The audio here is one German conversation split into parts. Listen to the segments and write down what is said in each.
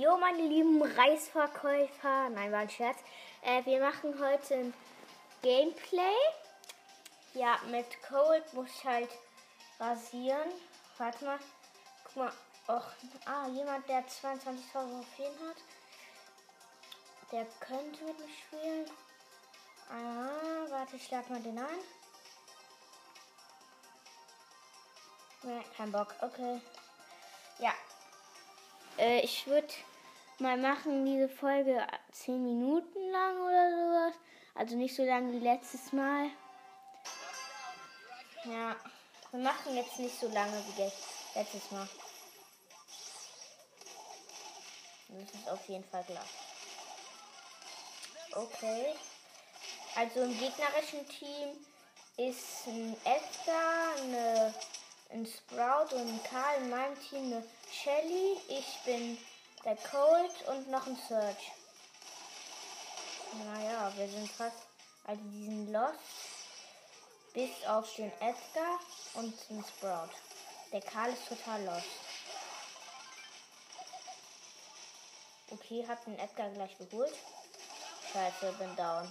Jo, meine lieben Reisverkäufer. Nein, war ein Scherz. Äh, wir machen heute ein Gameplay. Ja, mit Cold muss ich halt rasieren. Warte mal. Guck mal. Och, ah, jemand, der 22.000 Trophäen hat. Der könnte mit mir spielen. Ah, warte, ich lade mal den ein. Nee, kein Bock. Okay. Ja. Äh, ich würde mal machen, diese Folge 10 Minuten lang oder sowas. Also nicht so lang wie letztes Mal. Ja. Wir machen jetzt nicht so lange wie letztes Mal. Das ist auf jeden Fall klar. Okay. Also im gegnerischen Team ist ein Edgar, eine, ein Sprout und ein Karl. In meinem Team eine Shelly. Ich bin der Cold und noch ein Search. Naja, wir sind fast. Also die sind lost. Bis auf den Edgar und den Sprout. Der Karl ist total lost. Okay, hat den Edgar gleich geholt. Scheiße, bin down.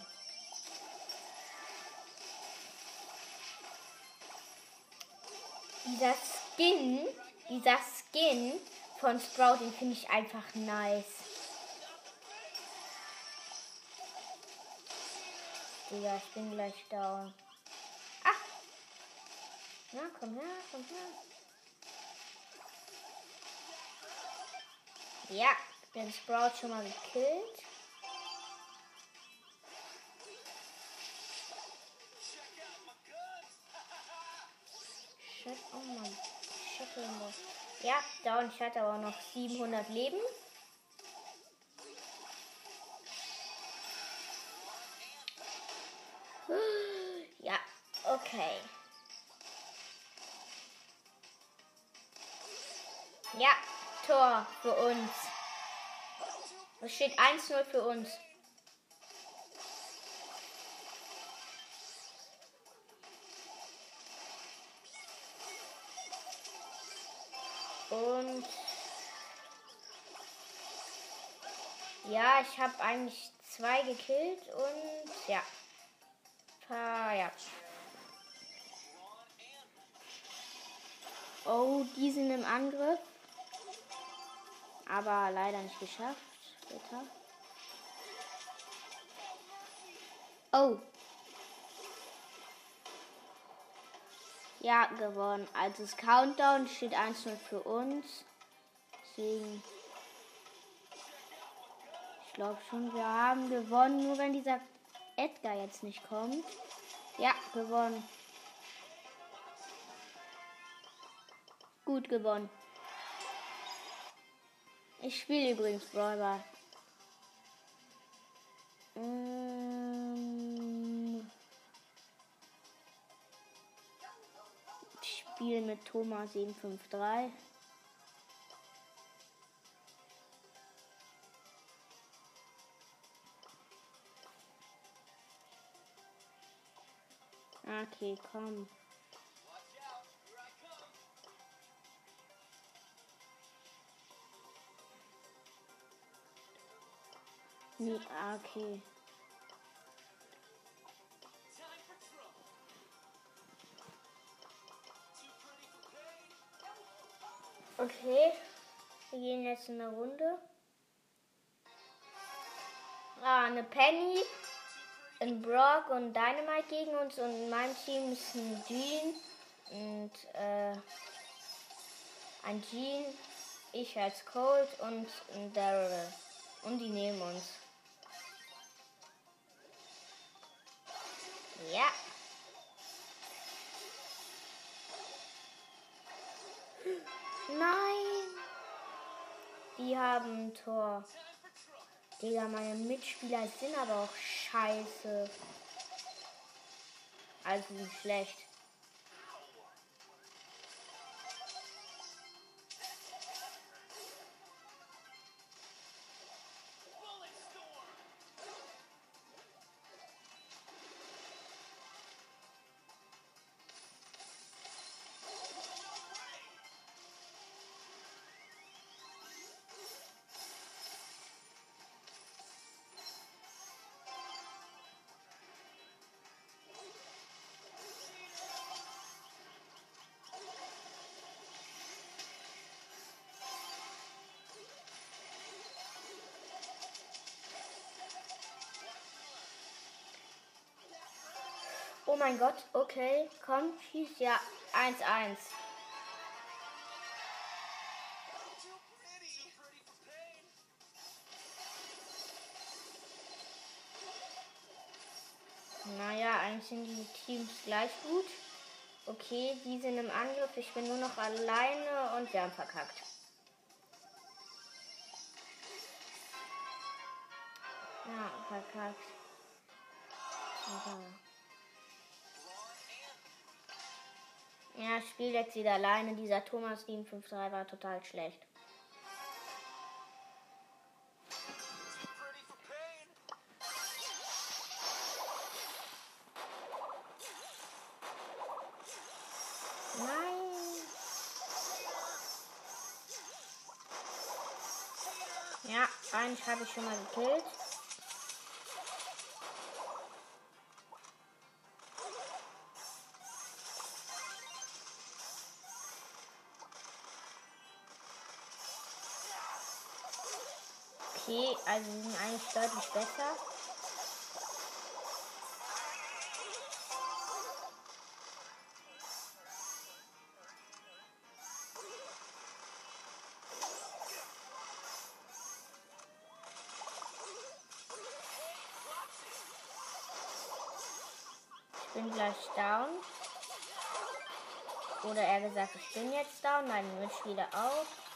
Dieser Skin, dieser Skin von Sprout, den finde ich einfach nice. Digga, ich bin gleich down. Ach! Na, komm her, komm her. Ja, den Sprout schon mal gekillt. Shit, oh Mann. Shit, Ja, da und ich hatte aber noch 700 Leben. Ja, okay. Ja, Tor für uns. Es steht 1-0 für uns. Und ja, ich habe eigentlich zwei gekillt und ja. Ah, ja. Oh, die sind im Angriff. Aber leider nicht geschafft. Bitte. Oh. Ja, gewonnen. Also das Countdown steht 1-0 für uns. Deswegen. Ich glaube schon, wir haben gewonnen. Nur wenn dieser Edgar jetzt nicht kommt. Ja, gewonnen. Gut gewonnen. Ich spiele übrigens Brawler. Ähm, ich spiele mit Thomas 753. Okay, komm. Nee. Okay, gehen jetzt in eine Runde. Ah, eine Penny, ein Brock und Dynamite gegen uns und in meinem Team ist ein Jean und äh, ein Jean, ich als Cold und ein Daryl. Und die nehmen uns. Ja. Nein. Die haben ein Tor. Digga, meine Mitspieler sind aber auch scheiße. Also nicht schlecht. Oh mein Gott, okay, komm, schieß ja 1-1. Naja, eigentlich sind die Teams gleich gut. Okay, die sind im Angriff. Ich bin nur noch alleine und wir haben verkackt. Ja, verkackt. Ja, ich spiele jetzt wieder alleine. Dieser Thomas 753 war total schlecht. Nein. Ja, eigentlich habe ich schon mal gekillt. Also sie sind eigentlich deutlich besser. Ich bin gleich down. Oder eher gesagt, ich bin jetzt down, meine Mitspieler auch.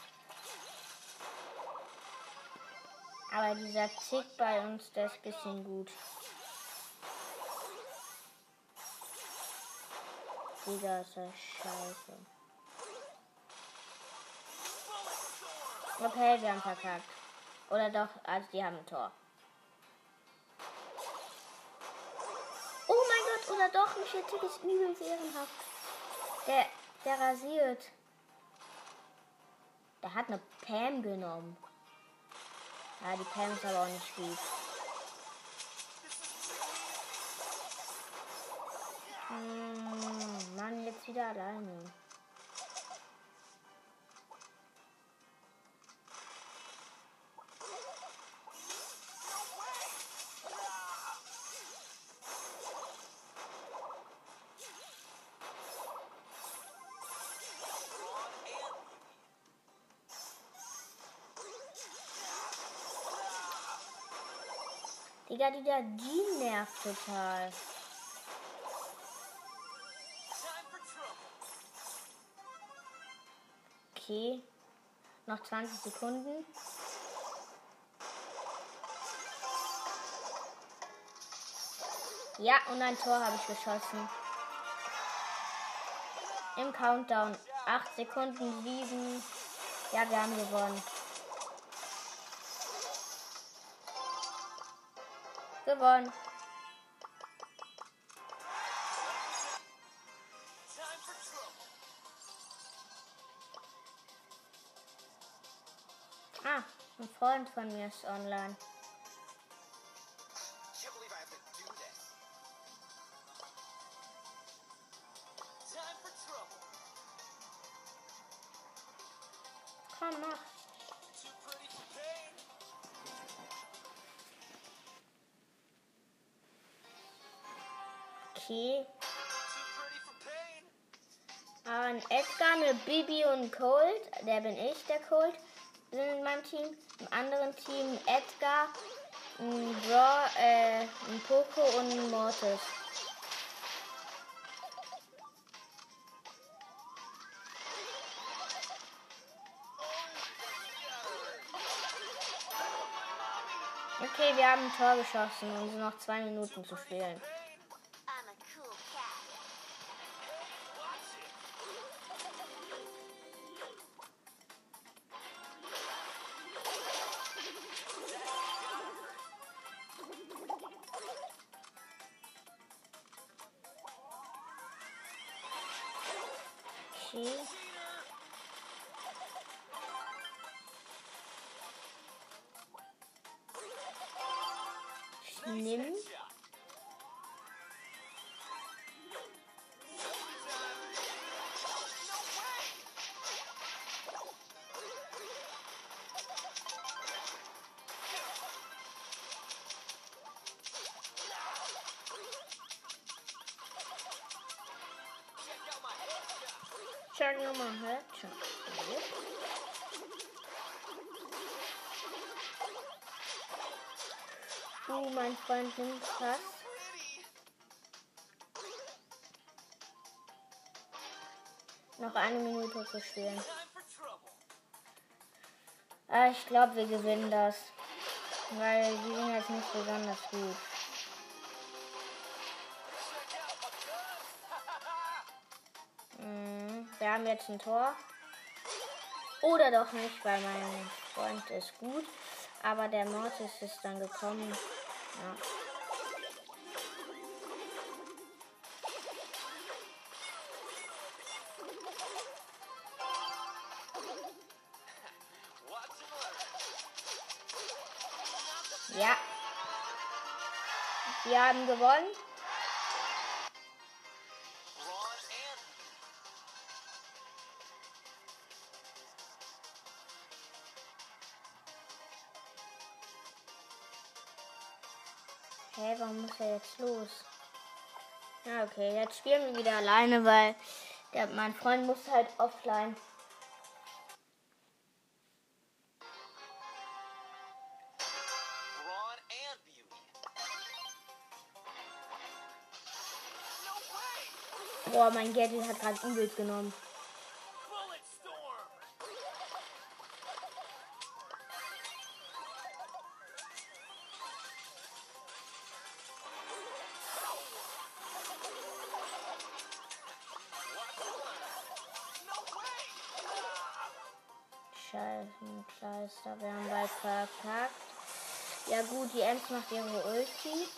Aber dieser Tick bei uns, der ist ein bisschen gut. Digga, ist das scheiße. Okay, wir haben verkackt. Oder doch, also die haben ein Tor. Oh mein Gott, oder doch, Michael Tick ist übel ehrenhaft. Der, der rasiert. Der hat eine Pam genommen. Ja, die Pam ist aber auch nicht gut. Hm, Mann, jetzt wieder alleine. Digga, dieser die nervt total. Okay. Noch 20 Sekunden. Ja, und ein Tor habe ich geschossen. Im Countdown. 8 Sekunden, 7. Ja, wir haben gewonnen. Gewonnen. Ah, ein Freund von mir ist online. Can't believe Okay. Ein Edgar, eine Bibi und Colt. Der bin ich, der Colt. Sind in meinem Team. Im anderen Team Edgar, ein Braw, äh, ein Poco und ein Mortis. Okay, wir haben ein Tor geschossen und sind noch zwei Minuten zu spielen. Mein Freund nimmt. Pretty. Noch eine Minute zu spielen. Ah, ich glaube, wir gewinnen das. Weil die sind jetzt nicht besonders gut. Mhm, wir haben jetzt ein Tor. Oder doch nicht, weil mein Freund ist gut. Aber der Mortis ist dann gekommen. Ja. Ja. Wir haben gewonnen. Muss er jetzt los? Ja, okay, jetzt spielen wir wieder alleine, weil der, mein Freund muss halt offline. Boah, mein Gadget hat gerade übelst genommen. Gut, die Ems macht ihre Ulti.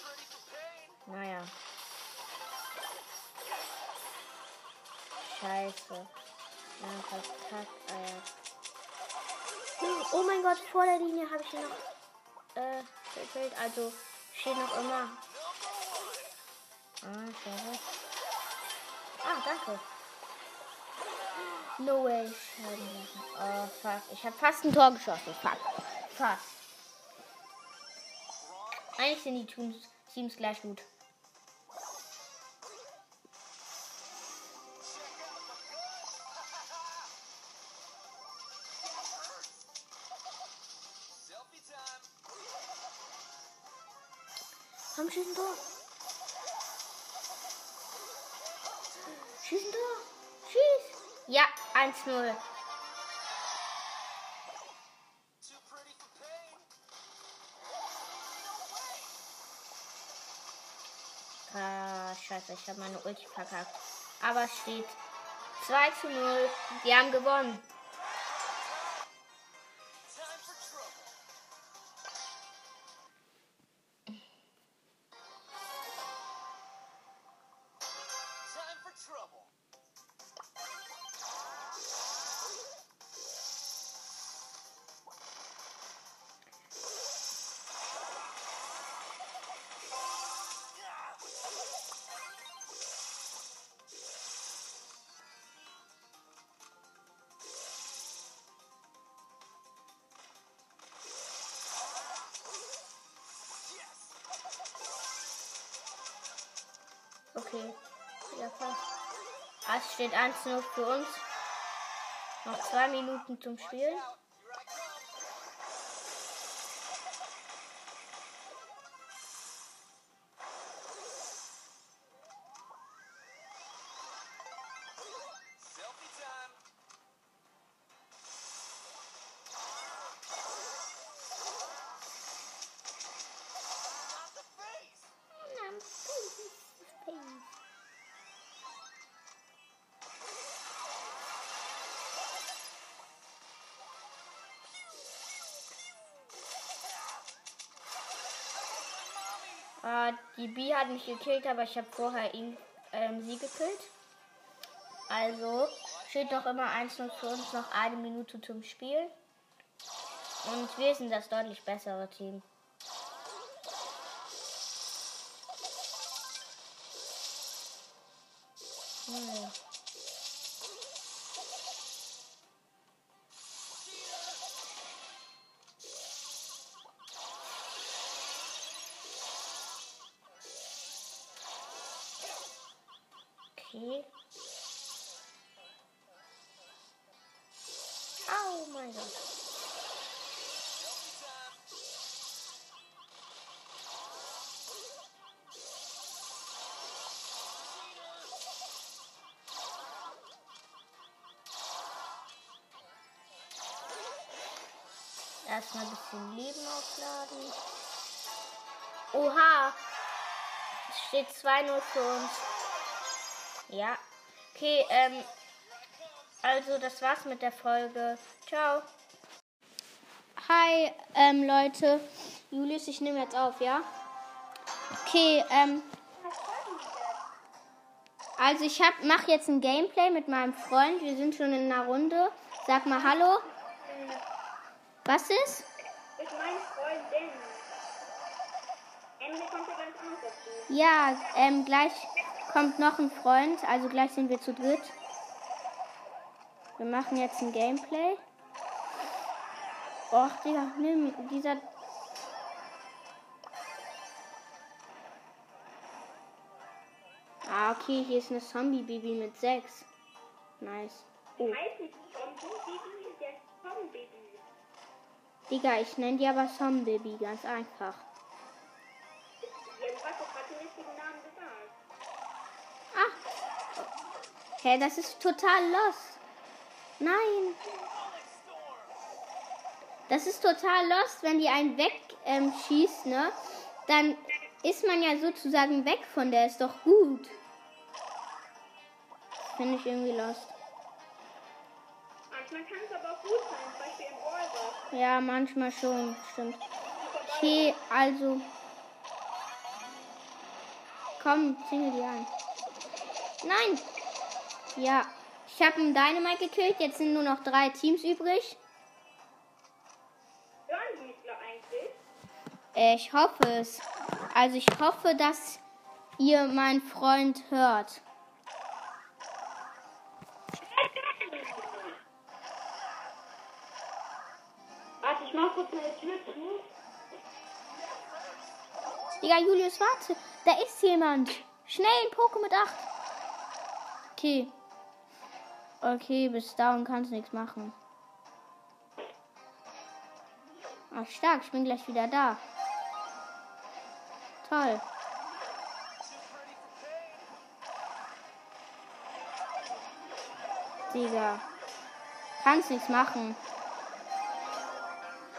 Naja. Scheiße. Ja, verkackt, Alter. Oh mein Gott, vor der Linie habe ich ihn noch äh, gekillt. Also steht noch immer. Ah, schade. Ah, danke. No way. Oh, fuck. Ich habe fast ein Tor geschossen. Fuck. Fast. Eigentlich sind die Teams, Teams gleich gut. Komm, schieß ein Tor. Schieß ein Tor. Schieß. Ja, 1-0. Ich habe meine Ulti verkackt. Aber es steht 2 zu 0. Wir haben gewonnen. Steht 1-0 für uns. Noch zwei Minuten zum Spielen. Die B hat mich gekillt, aber ich habe vorher ihn, ähm, sie gekillt. Also steht noch immer 1-0 für uns, noch eine Minute zum Spiel. Und wir sind das deutlich bessere Team. Erstmal ein bisschen Leben aufladen. Oha! Es steht 2-0 für uns. Ja. Okay, ähm. Also, das war's mit der Folge. Ciao. Hi, ähm, Leute. Julius, ich nehme jetzt auf, ja? Okay, ähm. Also, ich hab, mach jetzt ein Gameplay mit meinem Freund. Wir sind schon in einer Runde. Sag mal Hallo. Was ist? Ich meine Freundin. Emily kommt ja ganz anders dazu. Ja, ähm, gleich kommt noch ein Freund, also gleich sind wir zu dritt. Wir machen jetzt ein Gameplay. Och, Digga, nimm dieser. Ah, okay, hier ist eine Zombie-Baby mit 6. Nice. Oh, Heißt nicht Zombie-Baby, der Zombie-Baby. Digga, ich nenne die aber Zombie-Baby, ganz einfach. Ah. Hä, das ist total lost. Nein. Das ist total lost, wenn die einen wegschießt, ähm, schießt, ne? Dann ist man ja sozusagen weg von der, ist doch gut. Finde ich irgendwie lost. Manchmal kann es aber auch gut sein, zum Beispiel. Ja, manchmal schon, stimmt. Okay, also. Komm, zinge die an. Nein! Ja, ich habe einen Dynamite gekillt, jetzt sind nur noch drei Teams übrig. Hören die mich doch eigentlich? Äh, Ich hoffe es. Also ich hoffe, dass ihr meinen Freund hört. Digga, Julius, warte. Da ist jemand. Schnell, Poke mit 8. Okay. Okay, bis dahin kannst du nichts machen. Ach, stark. Ich bin gleich wieder da. Toll. Digga. Kannst nichts machen.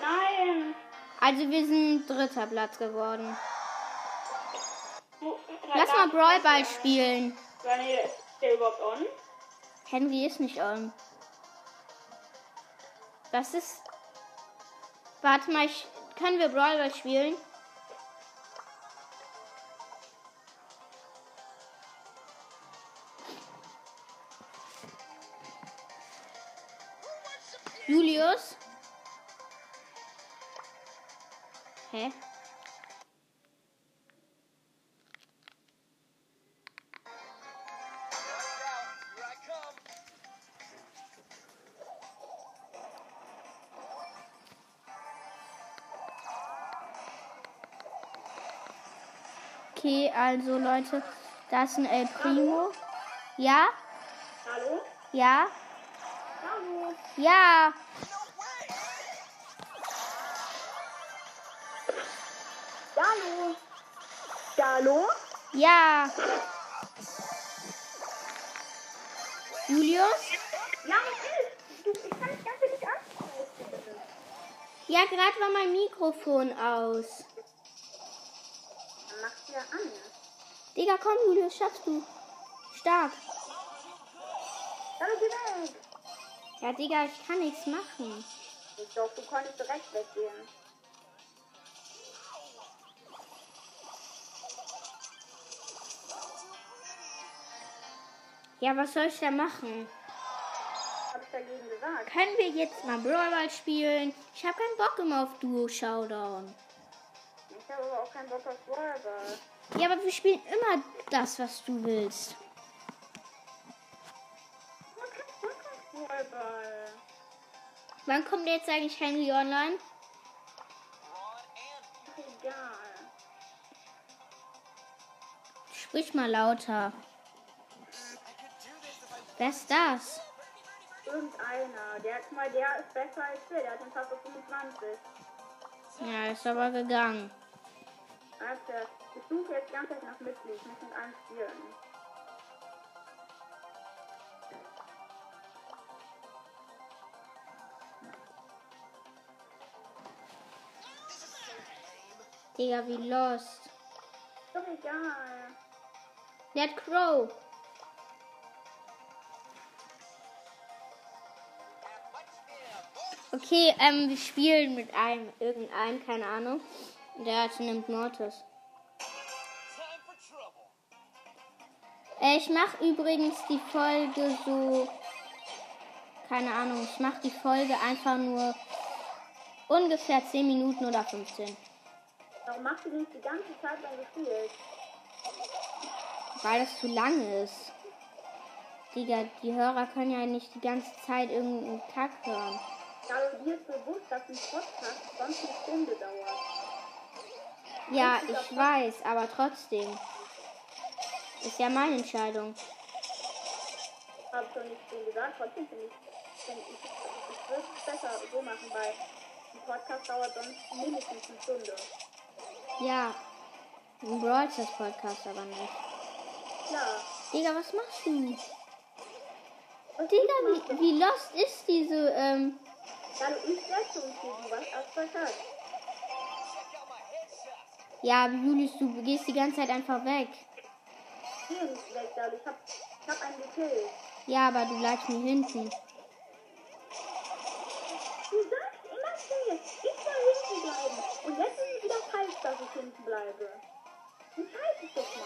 Nein! Also wir sind dritter Platz geworden. Lass mal Brawl Ball spielen. Daniel, ist der überhaupt on? Henry ist nicht on. Das ist. Warte mal, ich... können wir Brawl Ball spielen? Julius? Hä? Also Leute, da ist ein El Primo. Ja? Hallo? Ja? Hallo? Ja! Hallo? Hallo? Ja! Julius? Ist? Du, ich kann dich ganz nicht ansprechen. Ja, gerade war mein Mikrofon aus. Mach's wieder an. Digga, komm, Julius, schaffst du. Stark. Hallo, geh weg. Ja, Digga, ich kann nichts machen. Ich doch, du konntest direkt weggehen. Ja, was soll ich da machen? Hab ich dagegen gesagt. Können wir jetzt mal Brawl Ball spielen? Ich habe keinen Bock immer auf Duo Showdown. Ich habe aber auch keinen Bock auf Ballball. Ja, aber wir spielen immer das, was du willst. Wann kommt jetzt eigentlich Henry online? Egal. Sprich mal lauter. Wer ist das? Irgendeiner. Der, guck mal, der ist besser als wir. Der hat den auf 25. Ja, ist aber gegangen. Warte, ich suche jetzt ganz Zeit nach Mitglied. Ich muss mit einem spielen. Digga, wie lost. Doch egal. Let Crow. Okay, ähm, wir spielen mit einem, irgendeinem, keine Ahnung. Der hat nimmt Mortis. Ich mache übrigens die Folge so. Keine Ahnung, ich mache die Folge einfach nur ungefähr 10 Minuten oder 15. Warum machst du nicht die ganze Zeit lang gespielt? Weil das zu lange ist. Digga, die Hörer können ja nicht die ganze Zeit irgendeinen Kack hören. Ja, dir ist bewusst, dass ein Podcast sonst eine Stunde dauert. Ja, ich weiß, aber trotzdem. Ist ja meine Entscheidung. Hab schon nicht so gesagt. Trotzdem finde ich, find ich, ich würde es besser so machen, weil ein Podcast dauert sonst mindestens eine Stunde. Ja, ein Brawl Stars Podcast aber nicht. Klar. Digga, was machst du? Was Digga, wie, wie lost ist diese, ähm, Ja, du isst Leistungsspiel, was headshot. ja, Julius, du gehst die ganze Zeit einfach weg. Dadurch. Ich hab, ich hab einen gekillt. Ja, aber du bleibst mir hinten. Du sagst immer mir, ich soll hinten bleiben. Und jetzt ist es wieder falsch, dass ich hinten bleibe. Entscheid dich doch mal.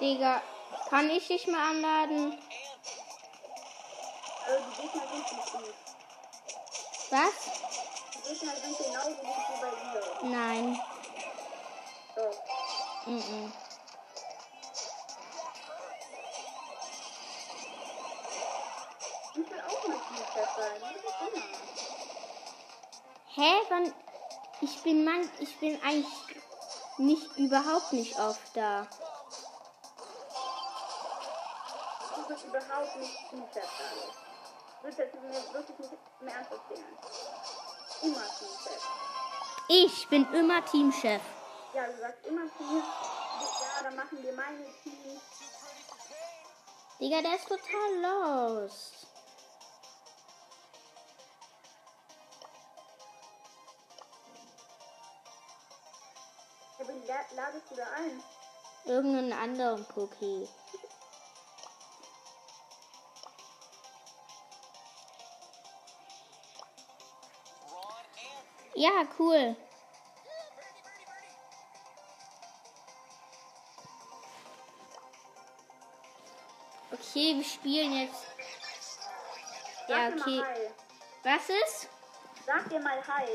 Digga, kann ich dich mal anladen? Also die Gegner sind nicht gut. Was? Gegner sind genauso gut wie bei dir. Nein. Doch. Mm Ich will auch mal Teamchef sein. Ist immer. Hä? Wann? Ich bin Mann, ich bin eigentlich nicht überhaupt nicht oft da. Du bist überhaupt nicht Teamchef sein. Du willst jetzt wirklich nicht im Ernst erzählen. Immer Teamchef. Ich bin immer Teamchef. Ja, du sagst immer mir, ja, dann machen wir meine Team. Digga, der ist total lost. Ja, wen la- ladest du da ein? Irgendeinen anderen Cookie. Ja, cool. Okay, wir spielen jetzt. Ja, okay. Was ist? Sag dir mal Hi.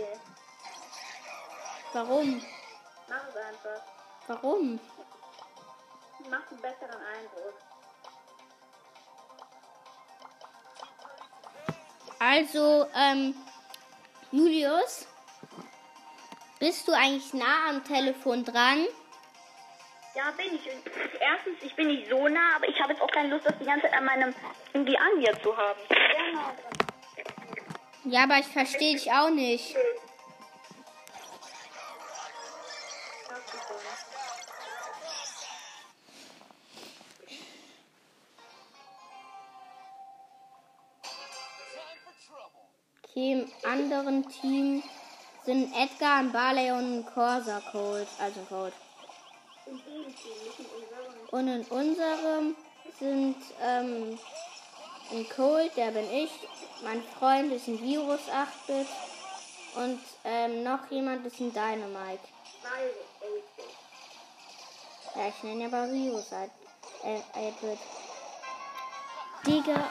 Warum? Mach es einfach. Warum? Mach einen besseren Eindruck. Also, ähm, Julius, bist du eigentlich nah am Telefon dran? Ja, bin ich. Und Erstens, ich bin nicht so nah, aber ich habe jetzt auch keine Lust, das die ganze Zeit an meinem irgendwie an hier zu haben. Ja, aber ich verstehe dich auch nicht. Okay, im anderen Team sind Edgar, ein Barley und ein Corsa Cold, also Cold. Und in unserem sind ähm, ein Cold, der bin ich, mein Freund ist ein Virus 8-Bit und ähm, noch jemand ist ein Dynamite. 8-Bit. Ja, ich nenne aber Virus 8 äh, 8-Bit. Digga.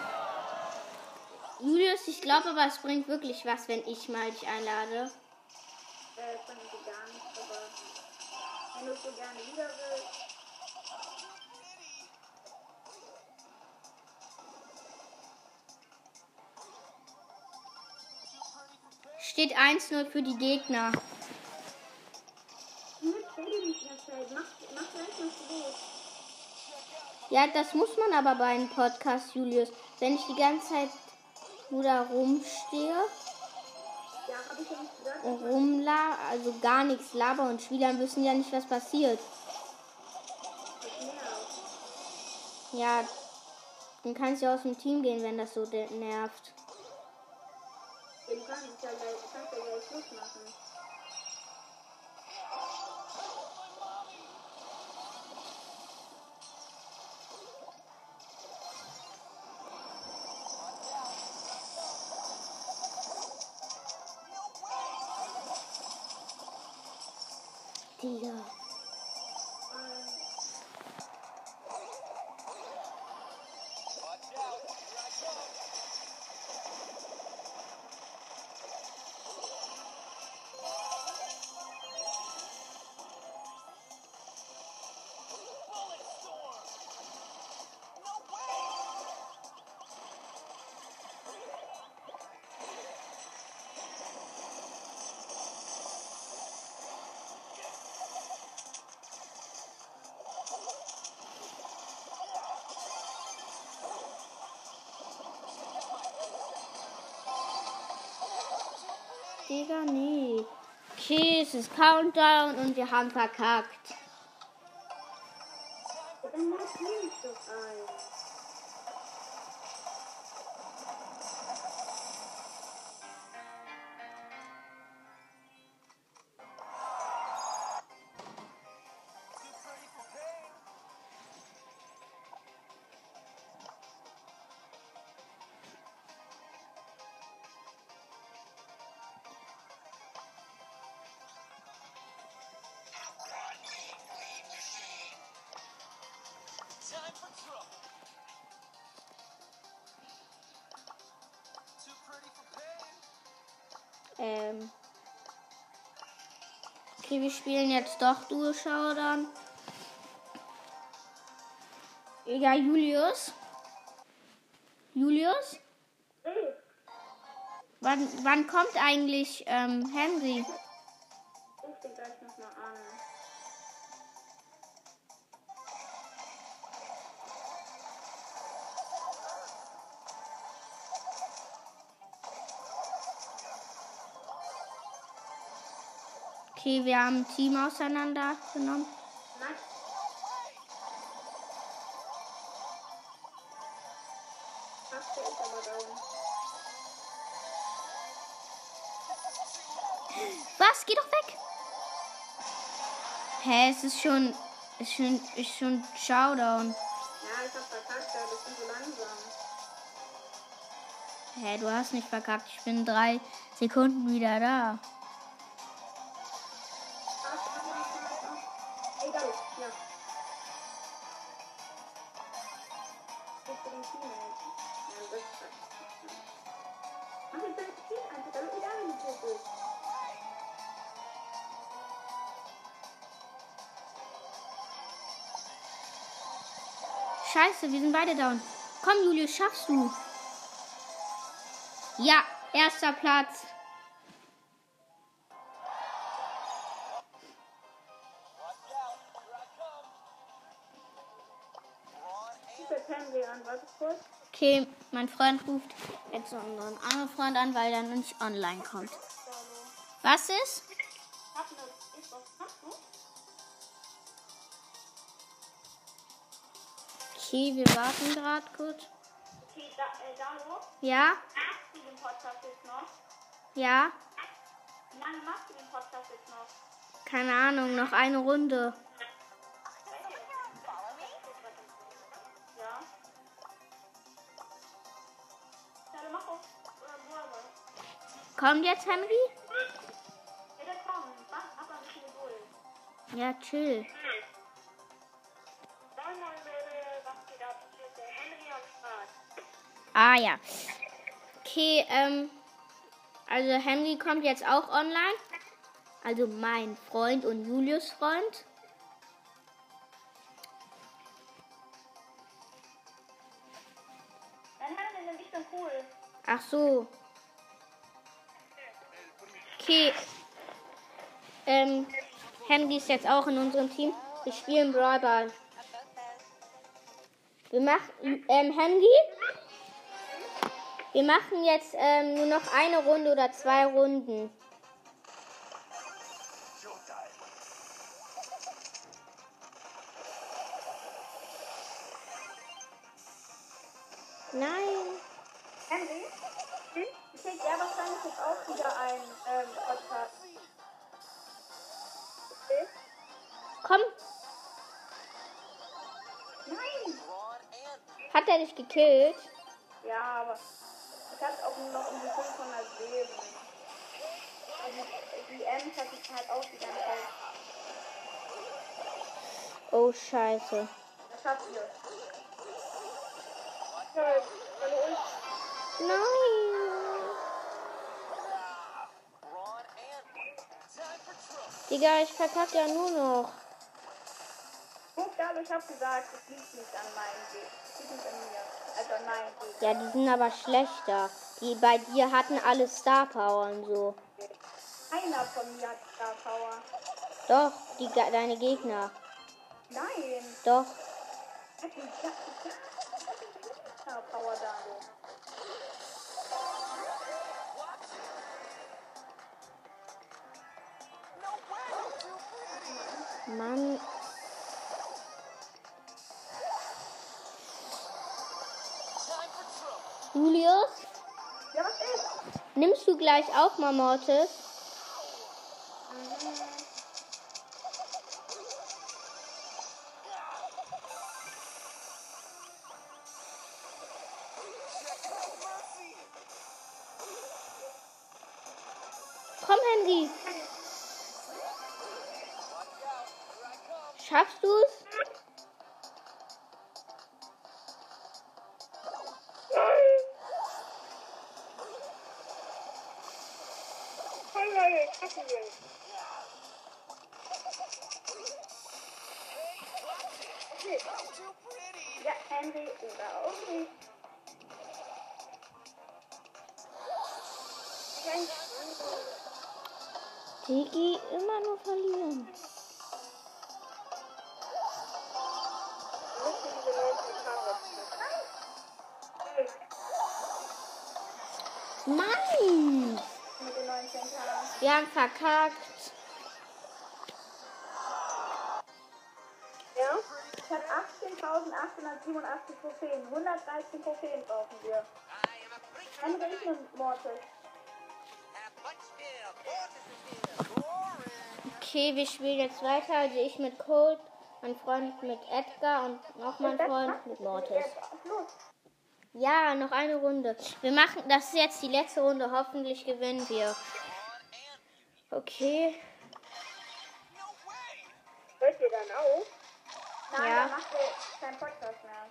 Julius, ich glaube aber, es bringt wirklich was, wenn ich mal dich einlade. Äh, fand ich gar nicht, aber wenn du so gerne wieder willst. Steht 1-0 für die Gegner. Los. Ja, das muss man aber bei einem Podcast, Julius. Wenn ich die ganze Zeit nur da rumstehe rumla, also gar nichts laber und Spieler wissen ja nicht, was passiert. Ja, dann kannst du aus dem Team gehen, wenn das so nervt. Ja, du kannst ja gleich, kannst ja gleich Schluss machen. Digga, nee. Okay, es ist Countdown und wir haben verkackt. Wir spielen jetzt doch Duo Showdown. Ja, Julius. Julius? Hey, Wann, wann kommt eigentlich ähm, Henry? Okay, wir haben ein Team auseinandergenommen. Aber. Was? Geh doch weg! Hä, es ist schon. Ist schon, ist schon Showdown. Ja, ich hab verkackt, ja, ich bin so langsam. Hä, du hast nicht verkackt. Ich bin drei Sekunden wieder da. Sind beide down. Komm, Julius, schaffst du. Ja, erster Platz. Okay, mein Freund ruft jetzt unseren anderen Freund an, weil er nicht online kommt. Was ist? Okay, wir warten gerade kurz. Okay, da, äh, Dalo, Ja? machst du den Podcast jetzt noch? Ja? Wie lange machst du den Podcast jetzt noch? Keine Ahnung, noch eine Runde. Ja. Ja, dann mach auf äh, Brawler. Kommt jetzt Henry? Ja, der Ah ja. Okay, ähm. Also Henry kommt jetzt auch online. Also mein Freund und Julius Freund. Henry. Ach so. Okay. Ähm, Henry ist jetzt auch in unserem Team. Wir spielen Brawl Ball. Wir machen, ähm, Handy. Wir machen jetzt ähm, nur noch eine Runde oder zwei Runden. Nein. Henry? Hm? Ich krieg ja wahrscheinlich jetzt auch wieder ein ähm, Podcast. Okay? Komm, Nein! Hat er dich gekillt? Hatte auch nur noch um die 500 Leben. Also die Ems hatte ich halt auch die ganze Zeit. Oh, scheiße. Das schafft ihr. Ja, meine Ult. Nein. Digga, ich verkack ja nur noch. Guck, ich hab gesagt, es liegt nicht an meinem Weg. Es liegt nicht an mir. Also. Ja, die sind aber schlechter. Die bei dir hatten alle Star Power und so. Keiner von mir hat Star Power. Doch, die, deine Gegner. Nein! Doch. Star Power da. Mann. Julius, Ja, was ist? nimmst du gleich auch mal Mortis? Mercy. Verkackt. Ja? Ich habe 18.887 Trophäen. 113 Trophäen brauchen wir. Ich nehme Mortis. Okay, wir spielen jetzt weiter. Also ich mit Colt, mein Freund mit Edgar und noch mein Freund mit Mortis. Ja, noch eine Runde. Wir machen, das ist jetzt die letzte Runde. Hoffentlich gewinnen wir. Okay. No way. Hört ihr dann auf? Nein, Ja. dann macht ihr keinen Podcast mehr.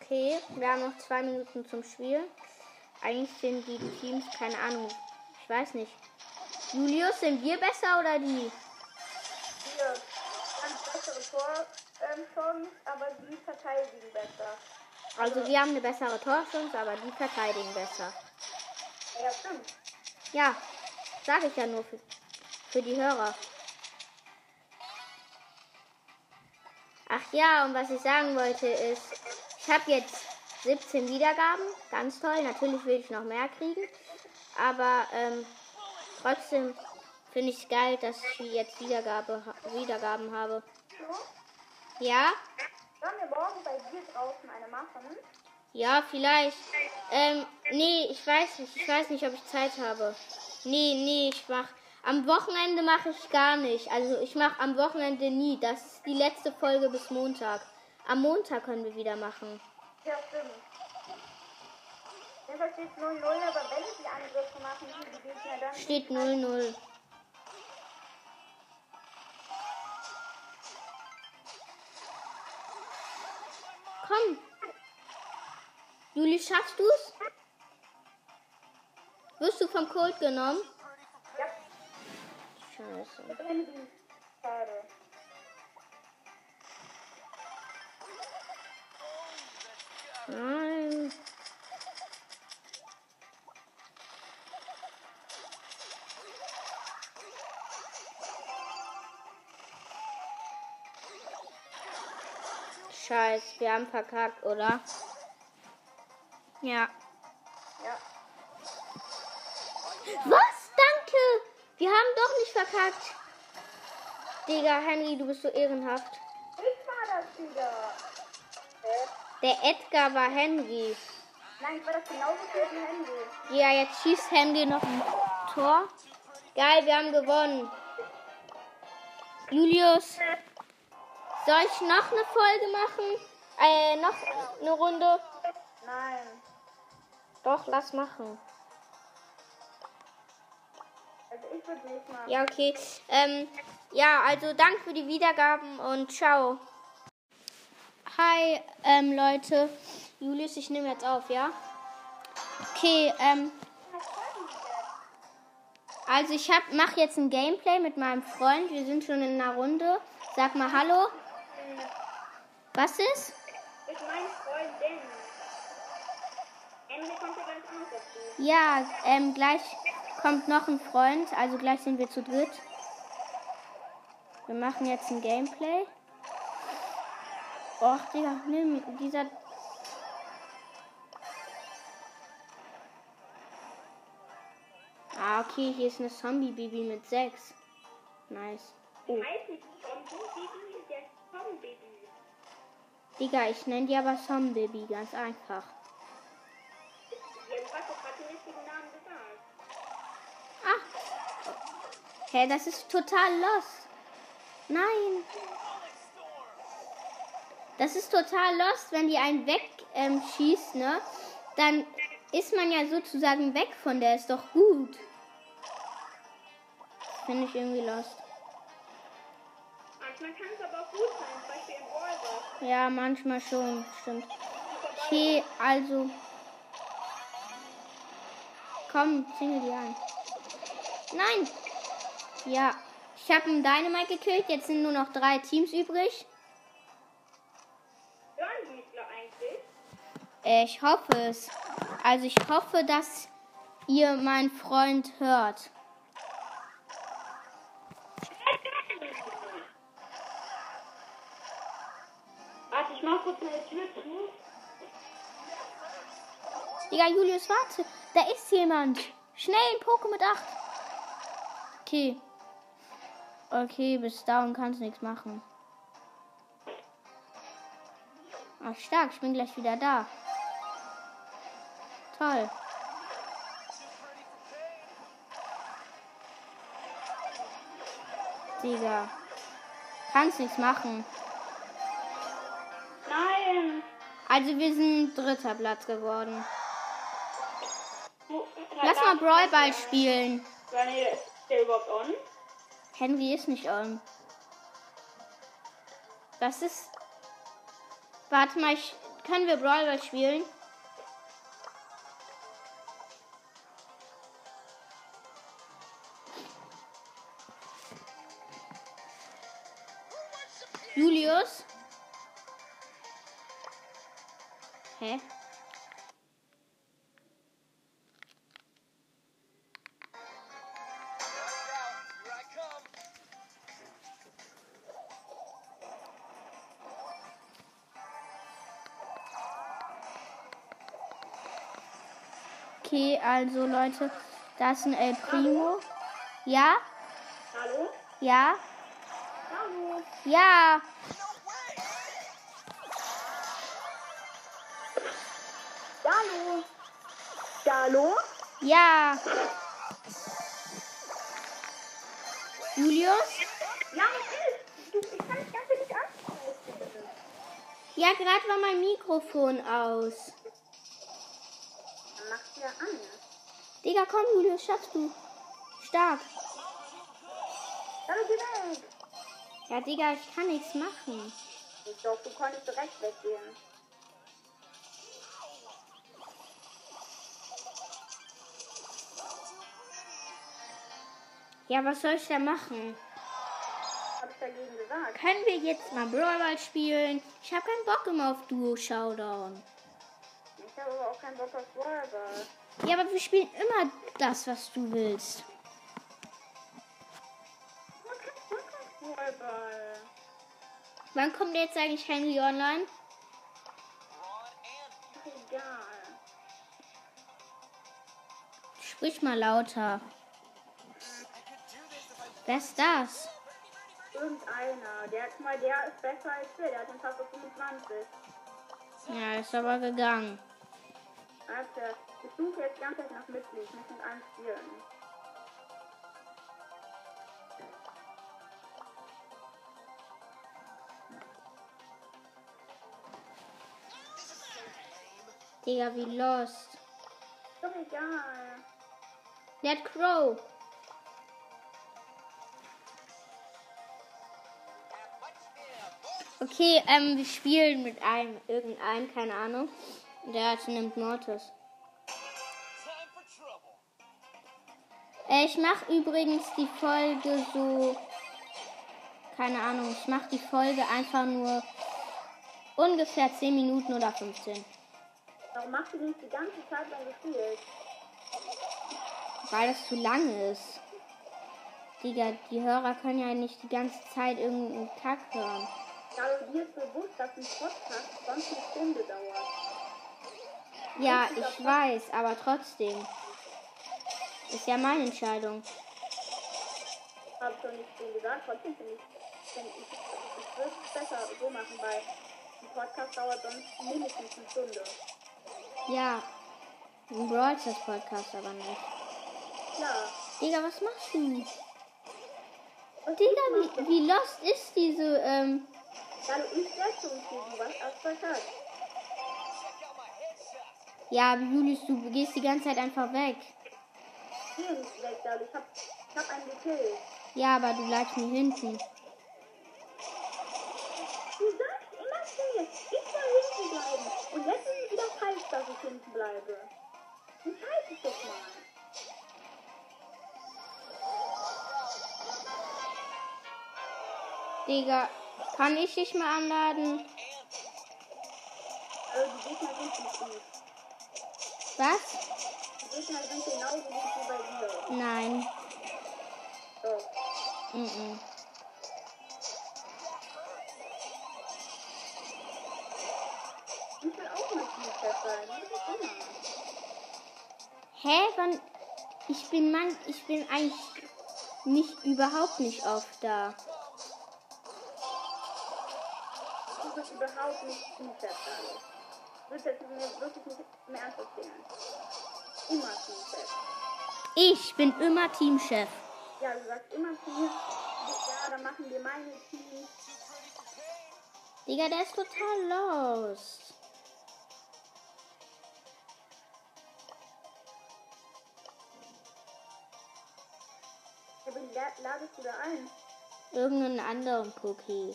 Okay, wir haben noch zwei Minuten zum Spiel. Eigentlich sind die Teams, keine Ahnung, ich weiß nicht. Julius, sind wir besser oder die? Wir haben bessere Tor, ähm, aber die verteidigen besser. Also wir haben eine bessere Torchance, aber die verteidigen besser. Ja, stimmt. Ja, sage ich ja nur für, für die Hörer. Ach ja, und was ich sagen wollte ist, ich habe jetzt 17 Wiedergaben, ganz toll. Natürlich will ich noch mehr kriegen, aber ähm, trotzdem finde ich es geil, dass ich jetzt Wiedergabe, Wiedergaben habe. So, Ja, sollen wir morgen bei dir draußen eine machen? ja, vielleicht. Ähm, nee, ich weiß nicht, ich weiß nicht, ob ich Zeit habe. Nee, nee, ich mach. Am Wochenende mache ich gar nicht. Also ich mache am Wochenende nie. Das ist die letzte Folge bis Montag. Am Montag können wir wieder machen. Ja, stimmt. Jedenfalls steht 0-0, aber wenn die Angriffe machen, die die Gegner dann. Steht 0-0. Komm. Juli, schaffst du's? Wirst du vom Colt genommen? Ja, Scheiße. Schade. Nein. Scheiß, wir haben verkackt, oder? Ja. Ja. Was? Danke! Wir haben doch nicht verkackt. Digga, Henry, du bist so ehrenhaft. Ich war das wieder. Hä? Der Edgar war Henry. Nein, ich war das genauso für ein Handy. Ja, jetzt schießt Henry noch ein Tor. Geil, wir haben gewonnen. Julius, soll ich noch eine Folge machen? Äh, noch eine Runde? Nein. Doch, lass machen. Also ich würde nicht machen. Ja, okay. Ähm, ja, also danke für die Wiedergaben und ciao. Hi, ähm, Leute. Julius, ich nehme jetzt auf, ja? Okay, ähm, also ich hab, mach jetzt ein Gameplay mit meinem Freund. Wir sind schon in einer Runde. Sag mal Hallo. Was ist? Ich meine Freundin. Emily kommt ja ganz anders dazu. Ja, ähm, gleich kommt noch ein Freund. Also gleich sind wir zu dritt. Wir machen jetzt ein Gameplay. Och, Digga, nimm dieser. Ah, okay, hier ist eine Zombie-Baby mit 6. Nice. Oh. Heißt nicht Zombie-Baby, der Zombie-Baby. Digga, ich nenne die aber Zombie-Baby, ganz einfach. Ah. Hä, das ist total lost. Nein. Das ist total lost, wenn die einen wegschießt, ähm, ne? Dann ist man ja sozusagen weg von der, ist doch gut. Finde ich irgendwie lost. Manchmal kann es aber auch gut sein, zum Beispiel im Ballball. Ja, manchmal schon, stimmt. Okay, also. Komm, zinge die ein. Nein! Ja, ich habe einen Dynamite gekillt, jetzt sind nur noch drei Teams übrig. Äh, Ich hoffe es. Also ich hoffe, dass ihr meinen Freund hört. Digga, Julius, warte. Da ist jemand. Schnell, ein Poke mit 8. Okay. Okay, bis dahin kannst du nichts machen. Ach, stark. Ich bin gleich wieder da. Toll. Digga. Kannst nichts machen. Nein! Also wir sind dritter Platz geworden. Lass mal Brawlball spielen. Ja, nee, ist der überhaupt on? Henry ist nicht on. Das ist. Warte mal, ich... können wir Brawlball spielen? Julius? Hä? Okay, also Leute, das ist ein El Primo. Ja? Hallo? Ja? Hallo? Ja! Hallo? Hallo? Ja! Julius? Ja, ist? Du, ich kann das Ganze nicht ansprechen. Ja, gerade war mein Mikrofon aus. Digga, komm, Julius, schaffst du. Stark. Hallo, geh weg. Ja, Digga, ich kann nichts machen. Ich doch, du konntest direkt weggehen. Ja, was soll ich da machen? Hab ich dagegen gesagt. Können wir jetzt mal Brawl spielen? Ich habe keinen Bock immer auf Duo Showdown. Ich habe aber auch keinen Bock auf Brawlball. Ja, aber wir spielen immer das, was du willst. Wann kommt jetzt eigentlich Henry online? Egal. Sprich mal lauter. Wer ist das? Irgendeiner. Der, guck mal, der ist besser als wir. Der hat den auf 25. Ja, ist aber gegangen. Alter, ich suche jetzt Zeit nach Mitglied. Ich muss mit einem spielen. Digga, wie lost. Doch egal. Let Crow. Okay, ähm, wir spielen mit einem, irgendeinem, keine Ahnung. Der hat nimmt Mortis. Ich mache übrigens die Folge so. Keine Ahnung, ich mache die Folge einfach nur ungefähr 10 Minuten oder 15. Warum machst du nicht die ganze Zeit lang gespielt? Weil das zu lang ist. Digga, die Hörer können ja nicht die ganze Zeit irgendeinen Kack hören. Ja, aber dir ist bewusst, dass ein Podcast sonst eine Stunde dauert. Ja, ich weiß, aber trotzdem. Ist ja meine Entscheidung. Hab schon nicht schon gesagt, trotzdem finde ich, find ich, ich würde es besser so machen, weil ein Podcast dauert sonst mindestens eine Stunde. Ja. Ein Brawl Podcast aber nicht. Klar. Digga, was machst du? Was Digga, ich wie, wie lost ist diese, ähm. Ja, du isst Leistungsfliegen, was als verkehrt. Ja, Julius, du gehst die ganze Zeit einfach weg. Weg, da. Ich hab, ich hab einen gekillt. Ja, aber du bleibst mir hinten. Du sagst immer zu mir, ich soll hinten bleiben. Und jetzt ist es wieder falsch, dass ich hinten bleibe. Entscheid dich doch mal. Digga, kann ich dich mal anladen? Also die Gegner sind nicht gut. Was? Gegner sind genauso gut wie bei dir. Nein. Doch. Mhm. Ich will auch mal sein. Das immer. Hä? Wann? Ich bin Mann, ich bin eigentlich nicht überhaupt nicht oft da. Du bist überhaupt nicht Teamchef jetzt mir wirklich nicht mehr ernst erzählen. Immer Teamchef. Ich bin immer Teamchef. Ja, du sagst immer Team. Ja, dann machen wir meine Team. Digga, der ist total lost. Ja, wen la- ladest du da ein? Irgendeinen anderen Poké.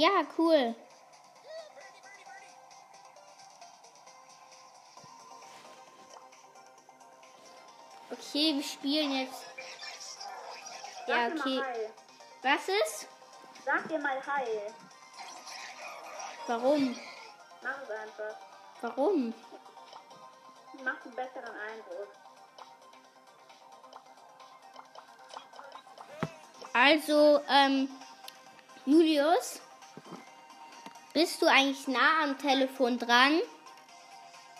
Ja, cool. Okay, wir spielen jetzt. Ja, okay. Was ist? Sag dir mal Hi. Warum? Mach es einfach. Warum? Macht einen besseren Eindruck. Also, ähm, Julius, bist du eigentlich nah am Telefon dran?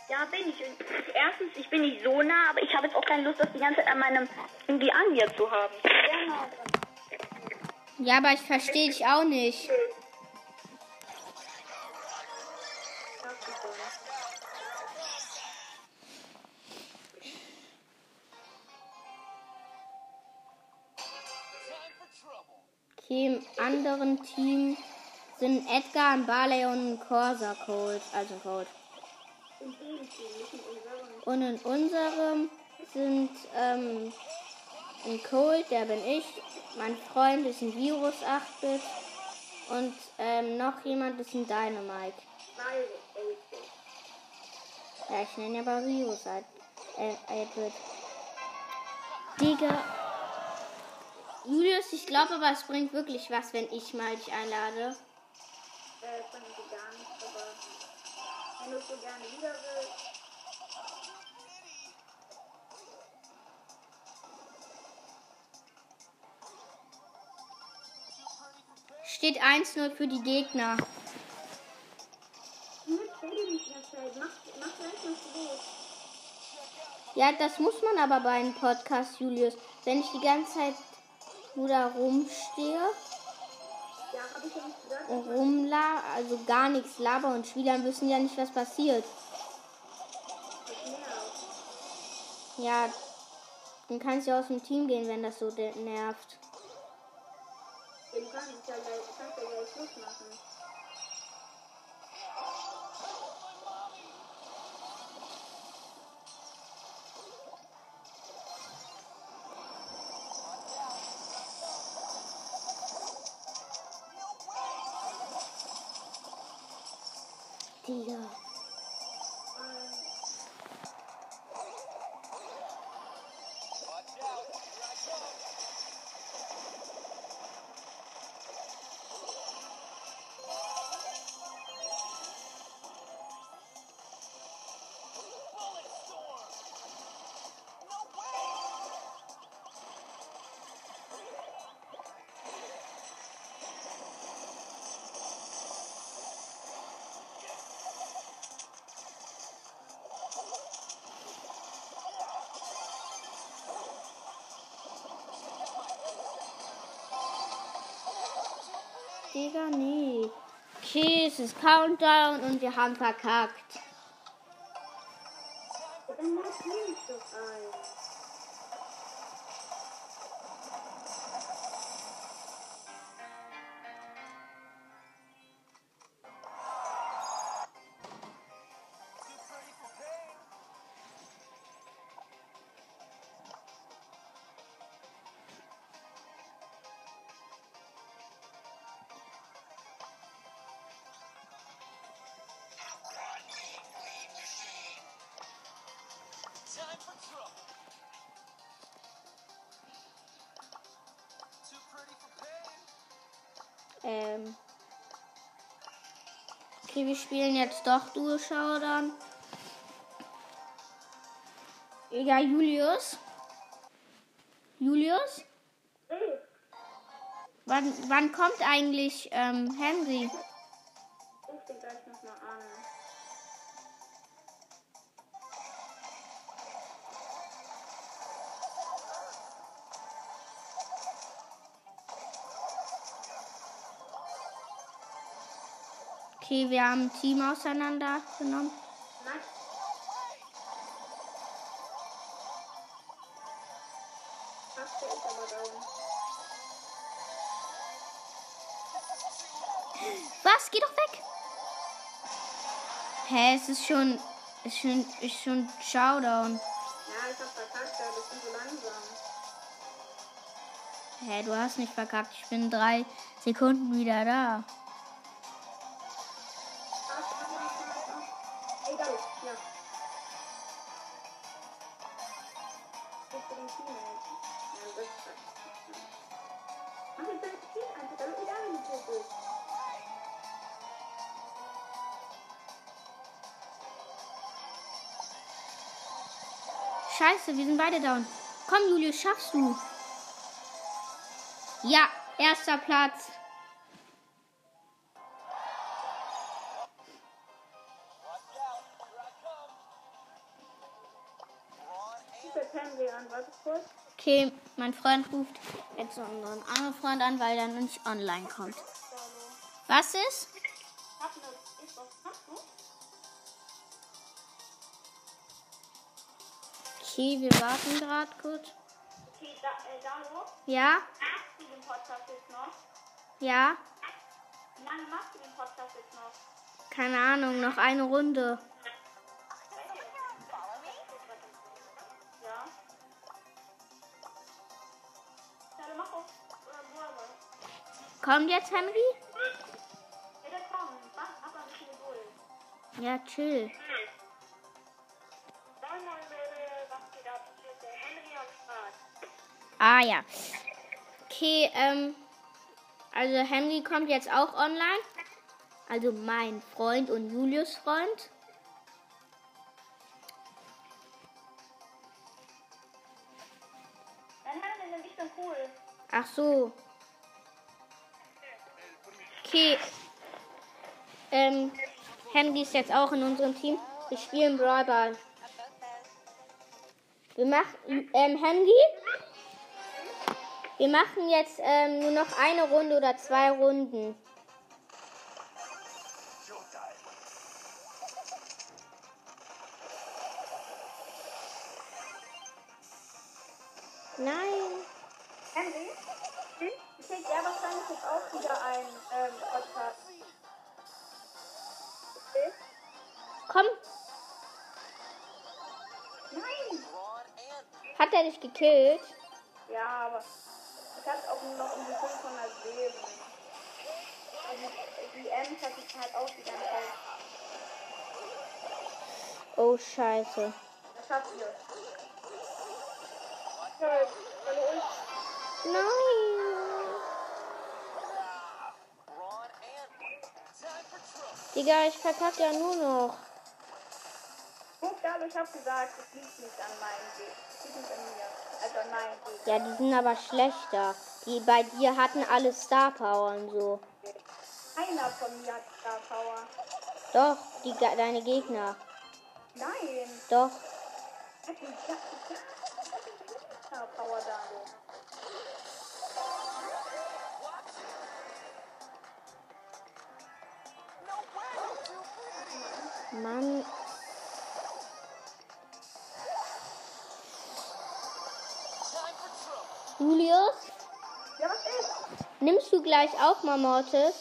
Ja, bin ich. Und Erstens, ich bin nicht so nah, aber ich habe jetzt auch keine Lust, das die ganze Zeit an meinem irgendwie an mir zu haben. Ja, aber ich verstehe dich auch nicht. Sind Edgar, ein Barley und ein Corsa Cold, also Cold. Und in unserem sind ähm, ein Cold, der bin ich, mein Freund ist ein Virus 8-Bit und ähm, noch jemand ist ein Dynamite. Ja, ich nenne aber Virus 8 äh, 8-Bit. Digga. Julius, ich glaube aber, es bringt wirklich was, wenn ich mal dich einlade. Äh, fand ich gar nicht, aber wenn du so gerne wieder willst. Steht 1-0 für die Gegner. Los. Ja, das muss man aber bei einem Podcast, Julius. Wenn ich die ganze Zeit nur da rumstehe rumla, also gar nichts laber und Spieler wissen ja nicht, was passiert. Ja, dann kannst du aus dem Team gehen, wenn das so nervt. Ja, du kannst ja gleich, kannst ja gleich Schluss machen. Digga, nee. Okay, es ist Countdown und wir haben verkackt. Ähm. Okay, wir spielen jetzt doch Duo Showdown. Ja, Julius. Julius? Ey, Wann, wann kommt eigentlich ähm, Henry? Okay, wir haben ein Team auseinandergenommen. Aber. Was? Geh doch weg! Hä, es ist schon. Ist schon, ist schon Showdown. Ja, ich hab verkackt, ja, das bin so langsam. Hä, du hast nicht verkackt. Ich bin drei Sekunden wieder da. Beide down. Komm, Julius, schaffst du. Ja, erster Platz. Okay, mein Freund ruft jetzt unseren anderen Freund an, weil er nicht online kommt. Was ist? Okay, wir warten gerade kurz. Okay, da, äh, Dalo, Ja? machst du den Podcast jetzt noch? Ja? Wie lange machst du den Podcast jetzt noch? Keine Ahnung, noch eine Runde. Ja. Mach auf äh. Kommt jetzt Henry? Ja, der kommt. Mach aber ein bisschen Geduld. Ja, chill. Ah ja. Okay, ähm, also Henry kommt jetzt auch online. Also mein Freund und Julius Freund. Ach so. Okay. Ähm, Henry ist jetzt auch in unserem Team. Wir spielen Brawl Ball. Wir machen, ähm, Henry? Wir machen jetzt ähm, nur noch eine Runde oder zwei Runden. Nein. Henry? Hm? Ich krieg ja wahrscheinlich jetzt auch wieder ein ähm, Podcast. Okay? Komm, Nein! hat er dich gekillt? Ja, aber ich hatte auch nur noch die 500 Leben. Und die Ems hatte ich halt auch die ganze Zeit. Oh, scheiße. Das schafft ihr. Ja, meine Ult. Nein. Digga, ich verkacke ja nur noch. Guck, aber ich hab gesagt, es liegt nicht an meinem Weg. Es liegt nicht an mir. Also Weg. Ja, die sind aber schlechter. Die bei dir hatten alle Star Power und so. Keiner von mir hat Star Power. Doch, die, deine Gegner. Nein! Doch. Star Power da. Mann. Julius, Ja, was ist? nimmst du gleich auch mal Mortis?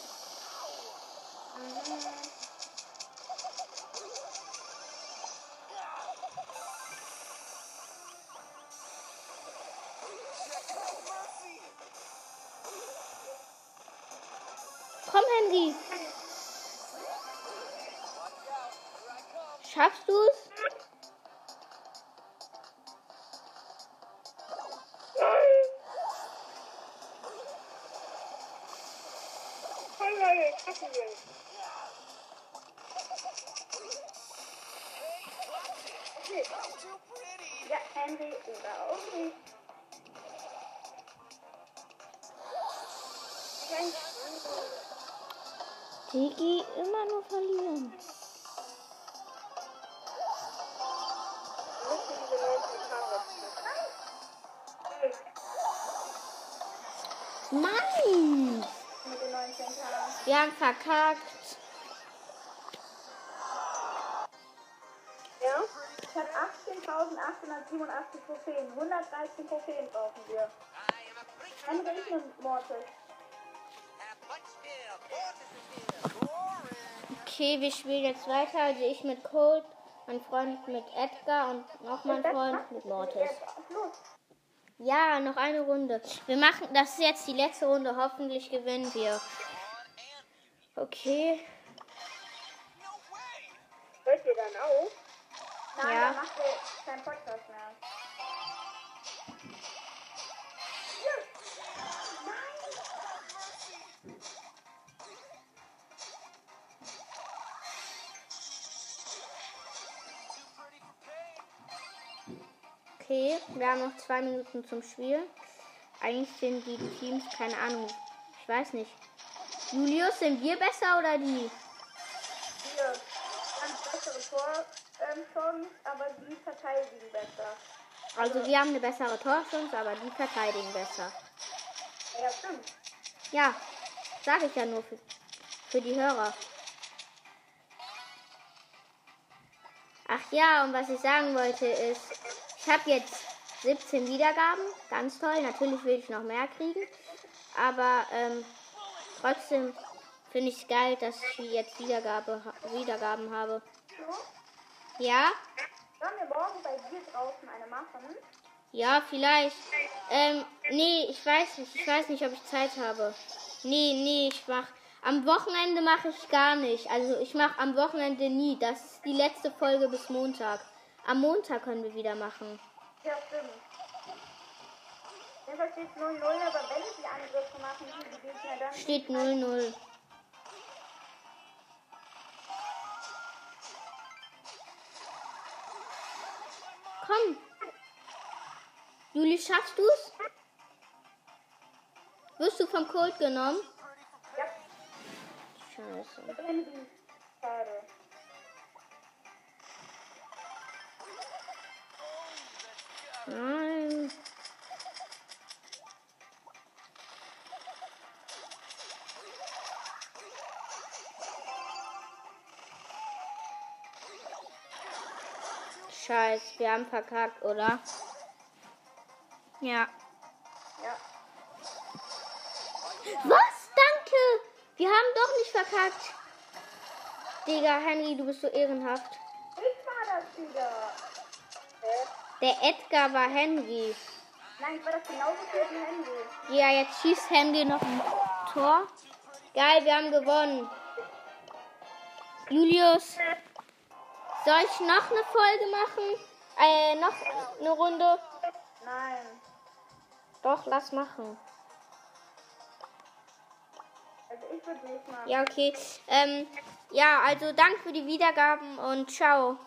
Mann! Mit den 19 Tagen. Wir haben verkackt. Ja? Ich habe 18.887 Trophäen. 113 Trophäen brauchen wir. Ich nehme Mortis. Okay, wir spielen jetzt weiter. Also ich mit Colt, mein Freund mit Edgar und noch mein Freund mit Mortis. Los. Ja, noch eine Runde. Wir machen, das ist jetzt die letzte Runde. Hoffentlich gewinnen wir. Okay. Hört ihr dann auf? Nein, Ja. dann macht ihr keinen Podcast mehr. Okay, wir haben noch zwei Minuten zum Spiel. Eigentlich sind die Teams, keine Ahnung. Ich weiß nicht. Julius, sind wir besser oder die? Wir ganz bessere Tor, ähm, Chancen, aber die verteidigen besser. Also wir haben eine bessere Torchance, aber die verteidigen besser. Ja, stimmt. Ja, sage ich ja nur für, für die Hörer. Ach ja, und was ich sagen wollte ist, habe jetzt 17 Wiedergaben, ganz toll. Natürlich will ich noch mehr kriegen, aber ähm, trotzdem finde ich es geil, dass ich jetzt Wiedergabe, Wiedergaben habe. So, Ja, sollen wir morgen bei dir draußen eine machen? ja, vielleicht. Ähm, nee, ich weiß nicht. Ich weiß nicht, ob ich Zeit habe. Nee, nee, ich mach. Am Wochenende mache ich gar nicht. Also ich mache am Wochenende nie. Das ist die letzte Folge bis Montag. Am Montag können wir wieder machen. Ja, stimmt. Jedenfalls steht 0-0, aber wenn die Angriffe machen, die Gegner dann. Steht 0-0. Komm. Juli, schaffst du's? Wirst du vom Colt genommen? Ja, Scheiße. Schade. Nein. Scheiß, wir haben verkackt, oder? Ja. Ja. Was? Danke! Wir haben doch nicht verkackt. Digga, Henry, du bist so ehrenhaft. Ich war das wieder. Der Edgar war Henry. Nein, ich war das genauso für ein Handy. Ja, jetzt schießt Henry noch ein Tor. Geil, wir haben gewonnen. Julius, soll ich noch eine Folge machen? Äh, noch eine Runde? Nein. Doch, lass machen. Also ich würde nicht machen. Ja, okay. Ähm, ja, also danke für die Wiedergaben und ciao.